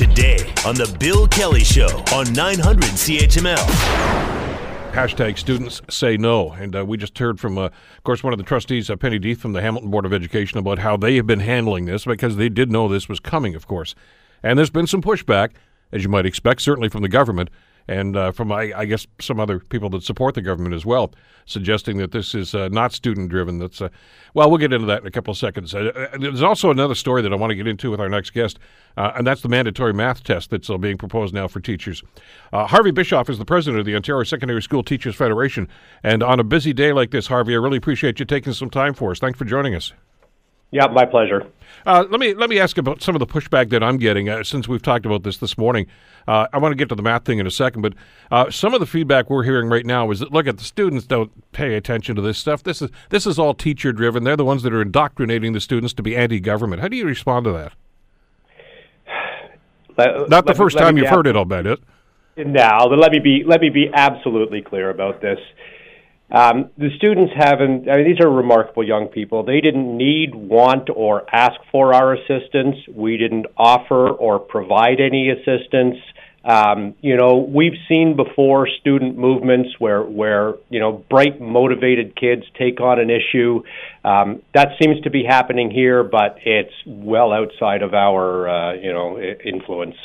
today on The Bill Kelly Show on 900 CHML. Hashtag students say no. And uh, we just heard from, uh, of course, one of the trustees, uh, Penny Deathe from the Hamilton Board of Education, about how they have been handling this because they did know this was coming, of course. And there's been some pushback, as you might expect, certainly from the government and uh, from, I, I, guess, some other people that support the government as well, suggesting that this is uh, not student driven. That's, uh, well, we'll get into that in a couple of seconds. Uh, uh, there's also another story that I want to get into with our next guest, uh, and that's the mandatory math test that's being proposed now for teachers. Harvey Bischof is the president of the Ontario Secondary School Teachers Federation. And on a busy day like this, Harvey, I really appreciate you taking some time for us. Thanks for joining us. Yeah, my pleasure. Uh, let me let me ask about some of the pushback that I'm getting uh, since we've talked about this this morning. Uh, I want to get to the math thing in a second, but uh, some of the feedback we're hearing right now is that look at the students don't pay attention to this stuff. This is this is all teacher driven. They're the ones that are indoctrinating the students to be anti-government. How do you respond to that? Let, Not the first time you've heard it, I'll bet it. Now, let me be let me be absolutely clear about this. Um, the students haven't, I mean, these are remarkable young people. They didn't need, want, or ask for our assistance. We didn't offer or provide any assistance. Um, you know, we've seen before student movements where, where you know, bright, motivated kids take on an issue. Um, that seems to be happening here, but it's well outside of our, uh, you know, influence.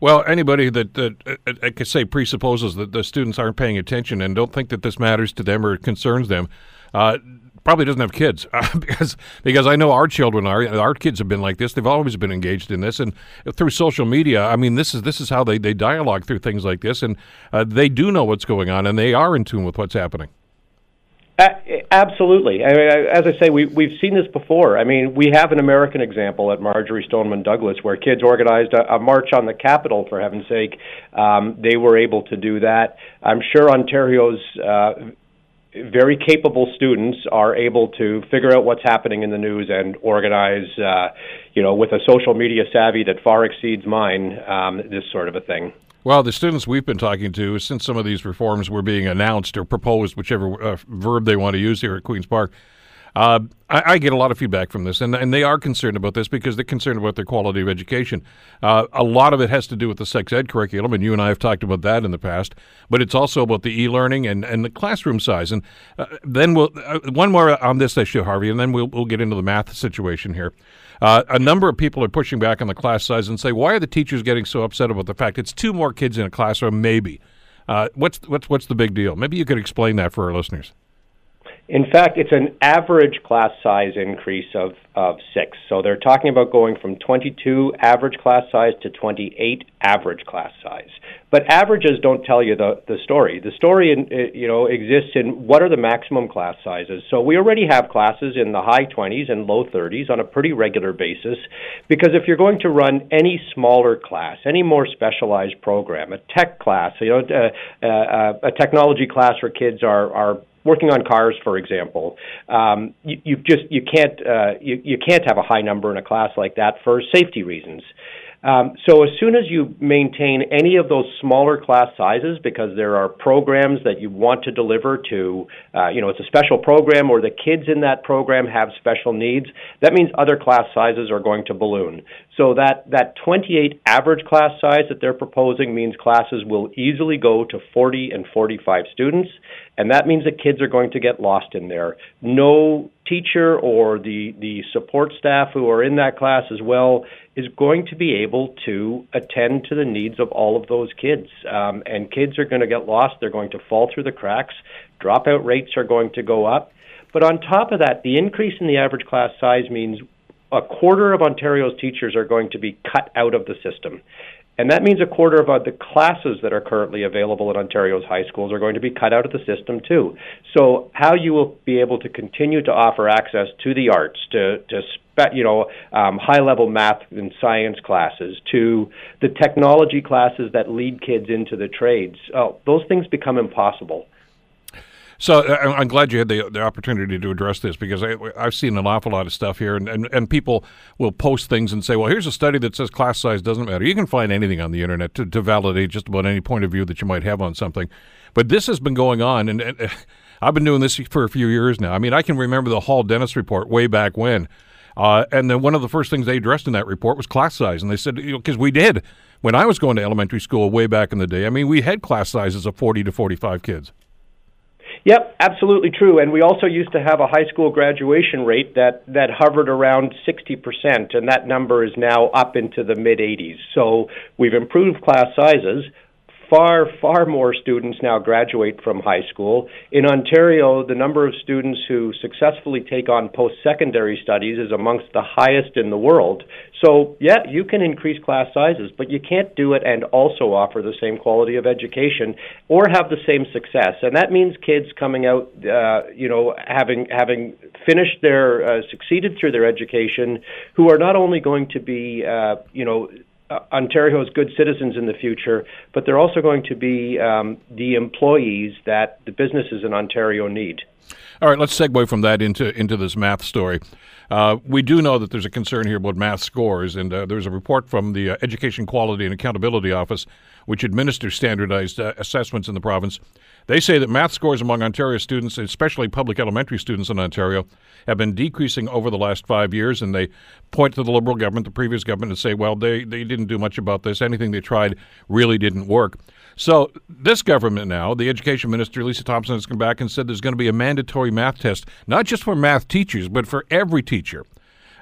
Well, anybody that, that uh, I could say presupposes that the students aren't paying attention and don't think that this matters to them or concerns them. Uh, probably doesn't have kids uh, because because I know our children are our kids have been like this. They've always been engaged in this, and through social media. I mean, this is this is how they they dialogue through things like this, and uh, they do know what's going on, and they are in tune with what's happening. Absolutely. I mean, as I say, we, we've seen this before. I mean, we have an American example at Marjory Stoneman Douglas where kids organized a, a march on the Capitol, for heaven's sake. Um, they were able to do that. I'm sure Ontario's uh, very capable students are able to figure out what's happening in the news and organize, uh, you know, with a social media savvy that far exceeds mine, um, this sort of a thing. Well, the students we've been talking to, since some of these reforms were being announced or proposed, whichever uh, verb they want to use here at Queen's Park, uh, I, I, get a lot of feedback from this, and, and they are concerned about this because they're concerned about their quality of education. Uh, a lot of it has to do with the sex ed curriculum, and you and I have talked about that in the past. But it's also about the e-learning and, and the classroom size. And uh, then we'll uh, one more on this issue, Harvey, and then we'll we'll get into the math situation here. Uh, a number of people are pushing back on the class size and say, why are the teachers getting so upset about the fact it's two more kids in a classroom? Maybe. Uh, what's what's what's the big deal? Maybe you could explain that for our listeners. In fact, it's an average class size increase of, of six. So they're talking about going from 22 average class size to 28 average class size. But averages don't tell you the, the story. The story, in, uh, you know, exists in what are the maximum class sizes. So we already have classes in the high 20s and low 30s on a pretty regular basis. Because if you're going to run any smaller class, any more specialized program, a tech class, you know, uh, uh, a technology class where kids are are working on cars, for example, um, you, you just you can't uh, you, you can't have a high number in a class like that for safety reasons. Um, so as soon as you maintain any of those smaller class sizes, because there are programs that you want to deliver to, uh, you know, it's a special program or the kids in that program have special needs, that means other class sizes are going to balloon. So that, that 28 average class size that they're proposing means classes will easily go to 40 and 45 students, and that means that kids are going to get lost in there. No teacher or the, the support staff who are in that class as well is going to be able to attend to the needs of all of those kids. Um, and kids are going to get lost, they're going to fall through the cracks, dropout rates are going to go up. But on top of that, the increase in the average class size means a quarter of Ontario's teachers are going to be cut out of the system. And that means a quarter of uh, the classes that are currently available at Ontario's high schools are going to be cut out of the system too. So how you will be able to continue to offer access to the arts, to, to spe- you know, um, high level math and science classes, to the technology classes that lead kids into the trades, oh, those things become impossible. So uh, I'm glad you had the, the opportunity to address this because I, have seen an awful lot of stuff here, and, and, and people will post things and say, well, here's a study that says class size doesn't matter. You can find anything on the internet to, to validate just about any point of view that you might have on something. But this has been going on, and, and I've been doing this for a few years now. I mean, I can remember the Hall Dennis report way back when. Uh, and then one of the first things they addressed in that report was class size, and they said because you know, we did when I was going to elementary school way back in the day, I mean, we had class sizes of 40 to 45 kids. Yep, absolutely true. And we also used to have a high school graduation rate that, that hovered around 60%, and that number is now up into the mid 80s. So we've improved class sizes far, far more students now graduate from high school. In Ontario, the number of students who successfully take on post secondary studies is amongst the highest in the world. So, yeah, you can increase class sizes, but you can't do it and also offer the same quality of education or have the same success. And that means kids coming out, uh, you know, having having finished their uh, succeeded through their education, who are not only going to be, uh, you know, uh, Ontario's good citizens in the future, but they're also going to be um, the employees that the businesses in Ontario need. All right, let's segue from that into into this math story. Uh, we do know that there's a concern here about math scores, and uh, there's a report from the uh, Education Quality and Accountability Office, which administers standardized uh, assessments in the province. They say that math scores among Ontario students, especially public elementary students in Ontario, have been decreasing over the last five years. And they point to the Liberal government, the previous government, and say, well, they, they didn't do much about this. Anything they tried really didn't work. So this government now, the education minister, Lisa Thompson, has come back and said there's going to be a mandatory math test, not just for math teachers, but for every teacher.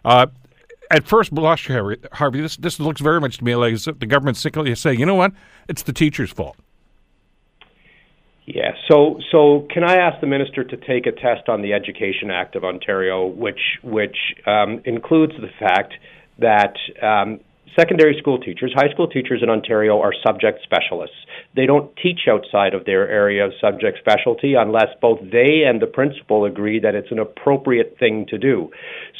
Uh, at first blush, Harvey, Harvey this, this looks very much to me like the government's simply saying, you know what, it's the teacher's fault. Yeah. So, so can I ask the minister to take a test on the Education Act of Ontario, which which um, includes the fact that um, secondary school teachers, high school teachers in Ontario are subject specialists. They don't teach outside of their area of subject specialty unless both they and the principal agree that it's an appropriate thing to do.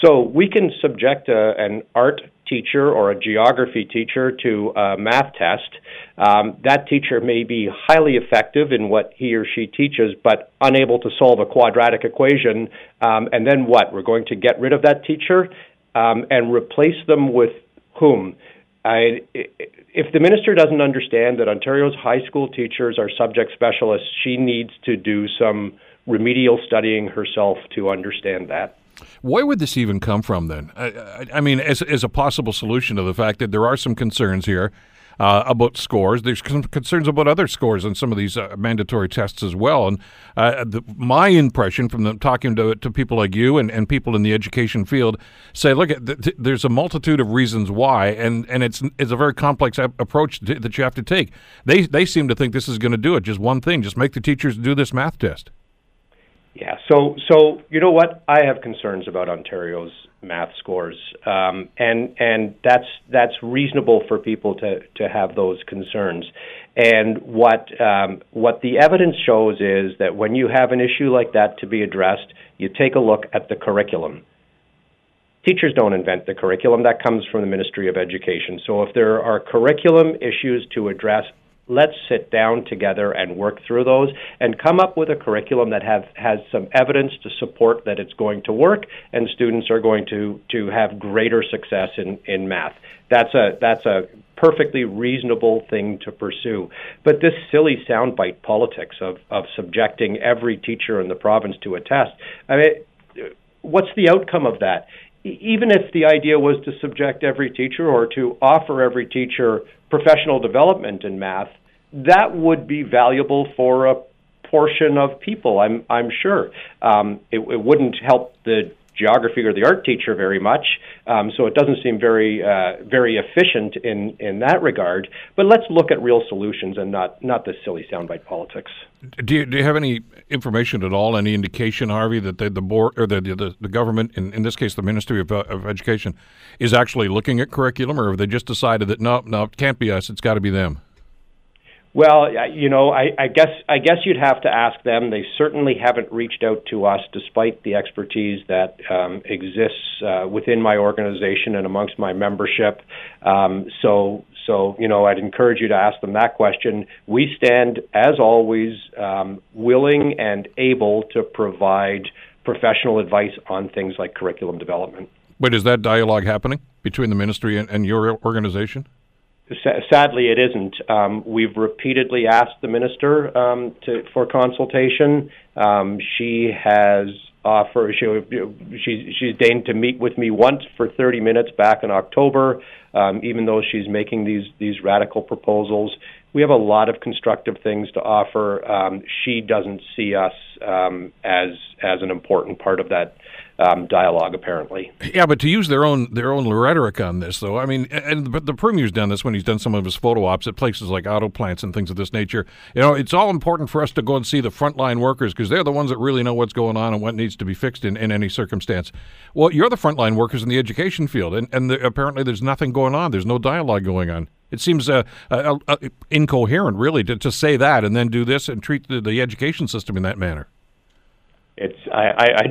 So we can subject a, an art teacher or a geography teacher to a math test. Um, that teacher may be highly effective in what he or she teaches, but unable to solve a quadratic equation. Um, and then what? We're going to get rid of that teacher um, and replace them with whom? I, if the minister doesn't understand that Ontario's high school teachers are subject specialists, she needs to do some remedial studying herself to understand that. Where would this even come from then? I, I, I mean, as, as a possible solution to the fact that there are some concerns here uh, about scores. There's some concerns about other scores on some of these uh, mandatory tests as well. And uh, the, my impression from talking to, to people like you and, and people in the education field say, look, th- th- there's a multitude of reasons why, and, and it's it's a very complex a- approach to, that you have to take. They they seem to think this is going to do it. Just one thing, just make the teachers do this math test. Yeah. So so you know what? I have concerns about Ontario's math scores, um, and and that's that's reasonable for people to to have those concerns. And what um, what the evidence shows is that when you have an issue like that to be addressed, you take a look at the curriculum. Teachers don't invent the curriculum; that comes from the Ministry of Education. So if there are curriculum issues to address, let's sit down together and work through those and come up with a curriculum that have, has some evidence to support that it's going to work and students are going to, to have greater success in, in math. That's a, that's a perfectly reasonable thing to pursue. But this silly soundbite politics of, of subjecting every teacher in the province to a test, I mean, what's the outcome of that? Even if the idea was to subject every teacher or to offer every teacher professional development in math, that would be valuable for a portion of people. I'm I'm sure um, it, it wouldn't help the geography or the art teacher very much. Um, so it doesn't seem very uh, very efficient in in that regard. But let's look at real solutions and not not this silly soundbite politics. Do you, do you have any information at all, any indication, Harvey, that the, the board or the, the the government, in, in this case the Ministry of, of Education, is actually looking at curriculum, or have they just decided that no, no, it can't be us, it's got to be them? Well, you know, I, I guess I guess you'd have to ask them. They certainly haven't reached out to us, despite the expertise that um, exists uh, within my organization and amongst my membership. Um, so, so you know, I'd encourage you to ask them that question. We stand, as always, um, willing and able to provide professional advice on things like curriculum development. But is that dialogue happening between the ministry and, and your organization? Sadly, it isn't. Um, we've repeatedly asked the minister um, to, for consultation. Um, she has offered. She, she's she's deigned to meet with me once for 30 minutes back in October. Um, even though she's making these these radical proposals, we have a lot of constructive things to offer. Um, she doesn't see us um, as as an important part of that um, dialogue, apparently. Yeah, but to use their own their own rhetoric on this, though, I mean, and but the premier's done this when he's done some of his photo ops at places like auto plants and things of this nature. You know, it's all important for us to go and see the frontline workers because they're the ones that really know what's going on and what needs to be fixed in, in any circumstance. Well, you're the frontline workers in the education field, and and the, apparently there's nothing going on. There's no dialogue going on. It seems uh, uh, uh, incoherent, really, to, to say that and then do this and treat the, the education system in that manner. It's I, I, I,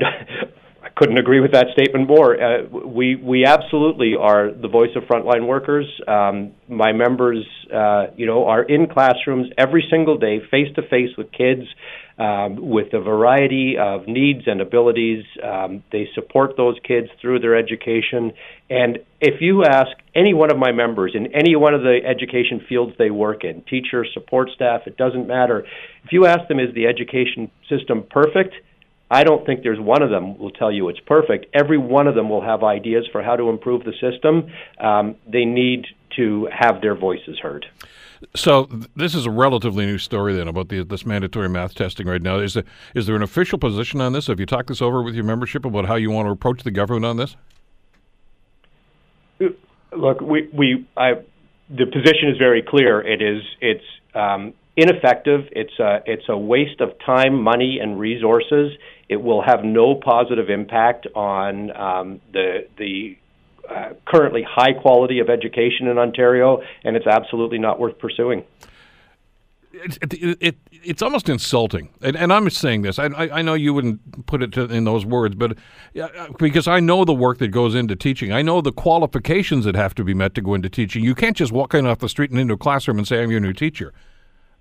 couldn't agree with that statement more. Uh, we we absolutely are the voice of frontline workers. Um, my members, uh, you know, are in classrooms every single day, face to face with kids, um, with a variety of needs and abilities. Um, they support those kids through their education. And if you ask any one of my members in any one of the education fields they work in, teacher, support staff, it doesn't matter. If you ask them, is the education system perfect? I don't think there's one of them will tell you it's perfect. Every one of them will have ideas for how to improve the system. Um, they need to have their voices heard. So th- this is a relatively new story then about the, this mandatory math testing right now. Is there, is there an official position on this? Have you talked this over with your membership about how you want to approach the government on this? Look, we, we I, the position is very clear. It is it's um, ineffective. It's a, it's a waste of time, money, and resources. It will have no positive impact on um, the the uh, currently high quality of education in Ontario, and it's absolutely not worth pursuing. It, it, it, it's almost insulting, and, and, I'm saying this. I, I know you wouldn't put it to, in those words, but uh, because I know the work that goes into teaching, I know the qualifications that have to be met to go into teaching. You can't just walk in off the street and into a classroom and say, "I'm your new teacher."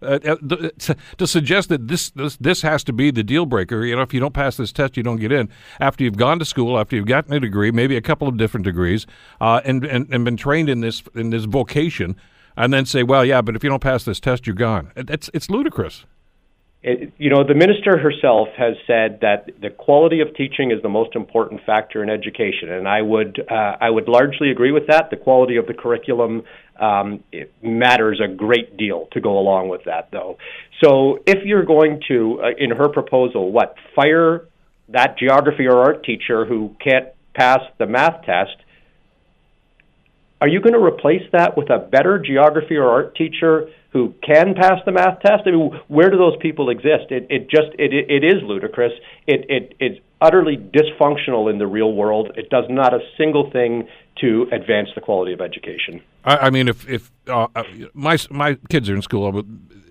Uh, uh to, to, suggest that this, this this has to be the deal breaker. You know, if you don't pass this test, you don't get in. After you've gone to school, after you've gotten a degree, maybe a couple of different degrees, uh, and, and and been trained in this in this vocation, and then say, well, yeah, but if you don't pass this test, you're gone. It's it's ludicrous. You know, the minister herself has said that the quality of teaching is the most important factor in education, and I would uh, I would largely agree with that. The quality of the curriculum um, matters a great deal to go along with that, though. So, if you're going to, uh, in her proposal, what fire that geography or art teacher who can't pass the math test, are you going to replace that with a better geography or art teacher who can pass the math test? I mean, where do those people exist? It, it just it, it, it is ludicrous. It, it it's utterly dysfunctional in the real world. It does not a single thing to advance the quality of education. I, I mean, if if uh, uh my my kids are in school,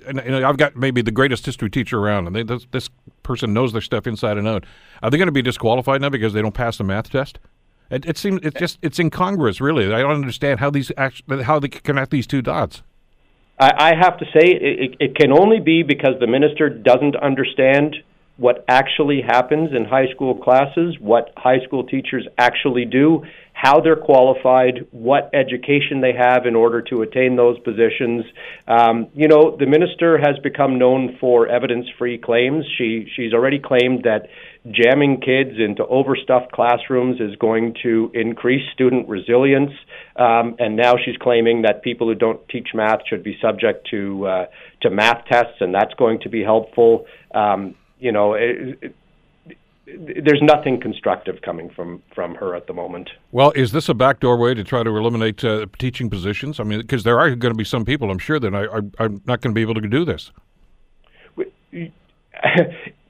and, and I've got maybe the greatest history teacher around, and they, this, this person knows their stuff inside and out. Are they going to be disqualified now because they don't pass the math test? It, it seems it's just it's incongruous, really. I don't understand how these act, how they connect these two dots. I, I have to say it, it can only be because the minister doesn't understand what actually happens in high school classes, what high school teachers actually do, how they're qualified, what education they have in order to attain those positions. Um, you know, the minister has become known for evidence-free claims. She she's already claimed that jamming kids into overstuffed classrooms is going to increase student resilience, um, and now she's claiming that people who don't teach math should be subject to uh, to math tests, and that's going to be helpful. Um, you know, it, it, there's nothing constructive coming from from her at the moment. Well, is this a backdoor way to try to eliminate uh, teaching positions? I mean, because there are going to be some people, I'm sure, that are, are, are not going to be able to do this.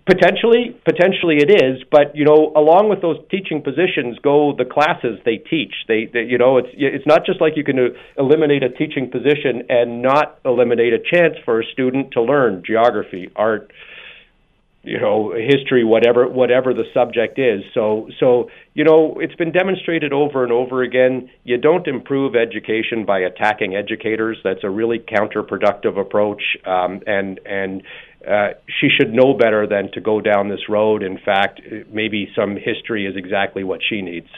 potentially, potentially it is, but you know, along with those teaching positions go the classes they teach. They, they you know, it's it's not just like you can uh, eliminate a teaching position and not eliminate a chance for a student to learn geography, art you know history whatever whatever the subject is. So so you know it's been demonstrated over and over again you don't improve education by attacking educators. That's a really counterproductive approach. Um, and and uh, she should know better than to go down this road. In fact maybe some history is exactly what she needs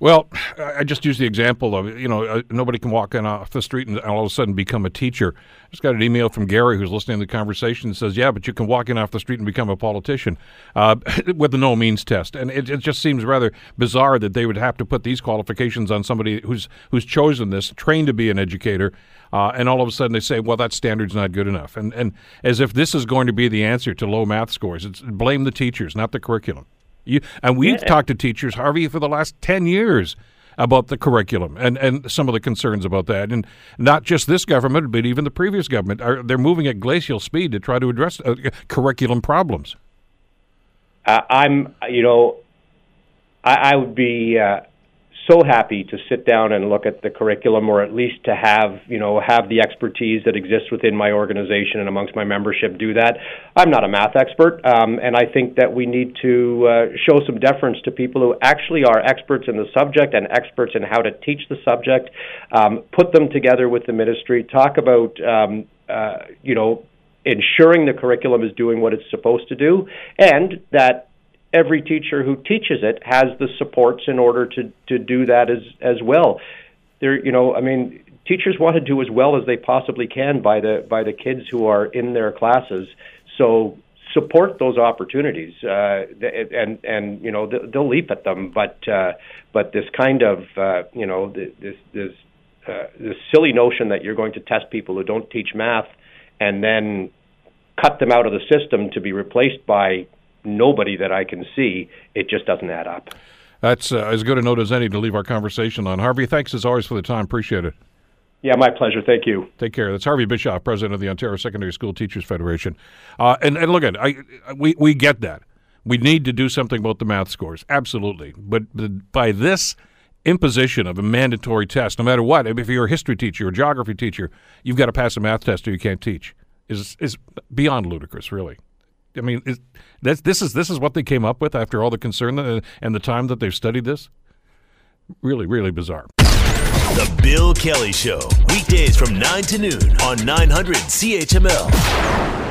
Well, I just use the example of you know uh, nobody can walk in off the street and all of a sudden become a teacher. I just got an email from Gary who's listening to the conversation and says, "Yeah, but you can walk in off the street and become a politician uh, with the no means test." And it, it, just seems rather bizarre that they would have to put these qualifications on somebody who's who's chosen this, trained to be an educator, uh, and all of a sudden they say, "Well, that standard's not good enough," and and as if this is going to be the answer to low math scores. It's blame the teachers, not the curriculum. You, and we've yeah. talked to teachers, Harvey, for the last 10 years about the curriculum and, and some of the concerns about that. And not just this government, but even the previous government. Are, they're moving at glacial speed to try to address uh, curriculum problems. Uh, I'm, you know, I, I would be uh, so happy to sit down and look at the curriculum or at least to have you know have the expertise that exists within my organization and amongst my membership do that. I'm not a math expert um, and i think that we need to uh, show some deference to people who actually are experts in the subject and experts in how to teach the subject um, put them together with the ministry talk about um, uh, you know ensuring the curriculum is doing what it's supposed to do and that every teacher who teaches it has the supports in order to to do that as as well. There, you know, I mean, teachers want to do as well as they possibly can by the by the kids who are in their classes. So support those opportunities, uh, and and you know they'll leap at them. But uh, but this kind of uh, you know this this uh, this silly notion that you're going to test people who don't teach math and then cut them out of the system to be replaced by nobody that I can see, it just doesn't add up. That's uh, as good a note as any to leave our conversation on. Harvey, thanks as always for the time. Appreciate it. Yeah, my pleasure. Thank you. Take care. That's Harvey Bischof, president of the Ontario Secondary School Teachers Federation. Uh, and, and look at I we we get that. We need to do something about the math scores, absolutely. But the, by this imposition of a mandatory test, no matter what, if you're a history teacher or a geography teacher, you've got to pass a math test or you can't teach, is is beyond ludicrous, really. I mean, is, that's, this is this is what they came up with after all the concern uh, and the time that they've studied this. Really, really bizarre. The Bill Kelly Show, weekdays from 9 to noon on 900 CHML.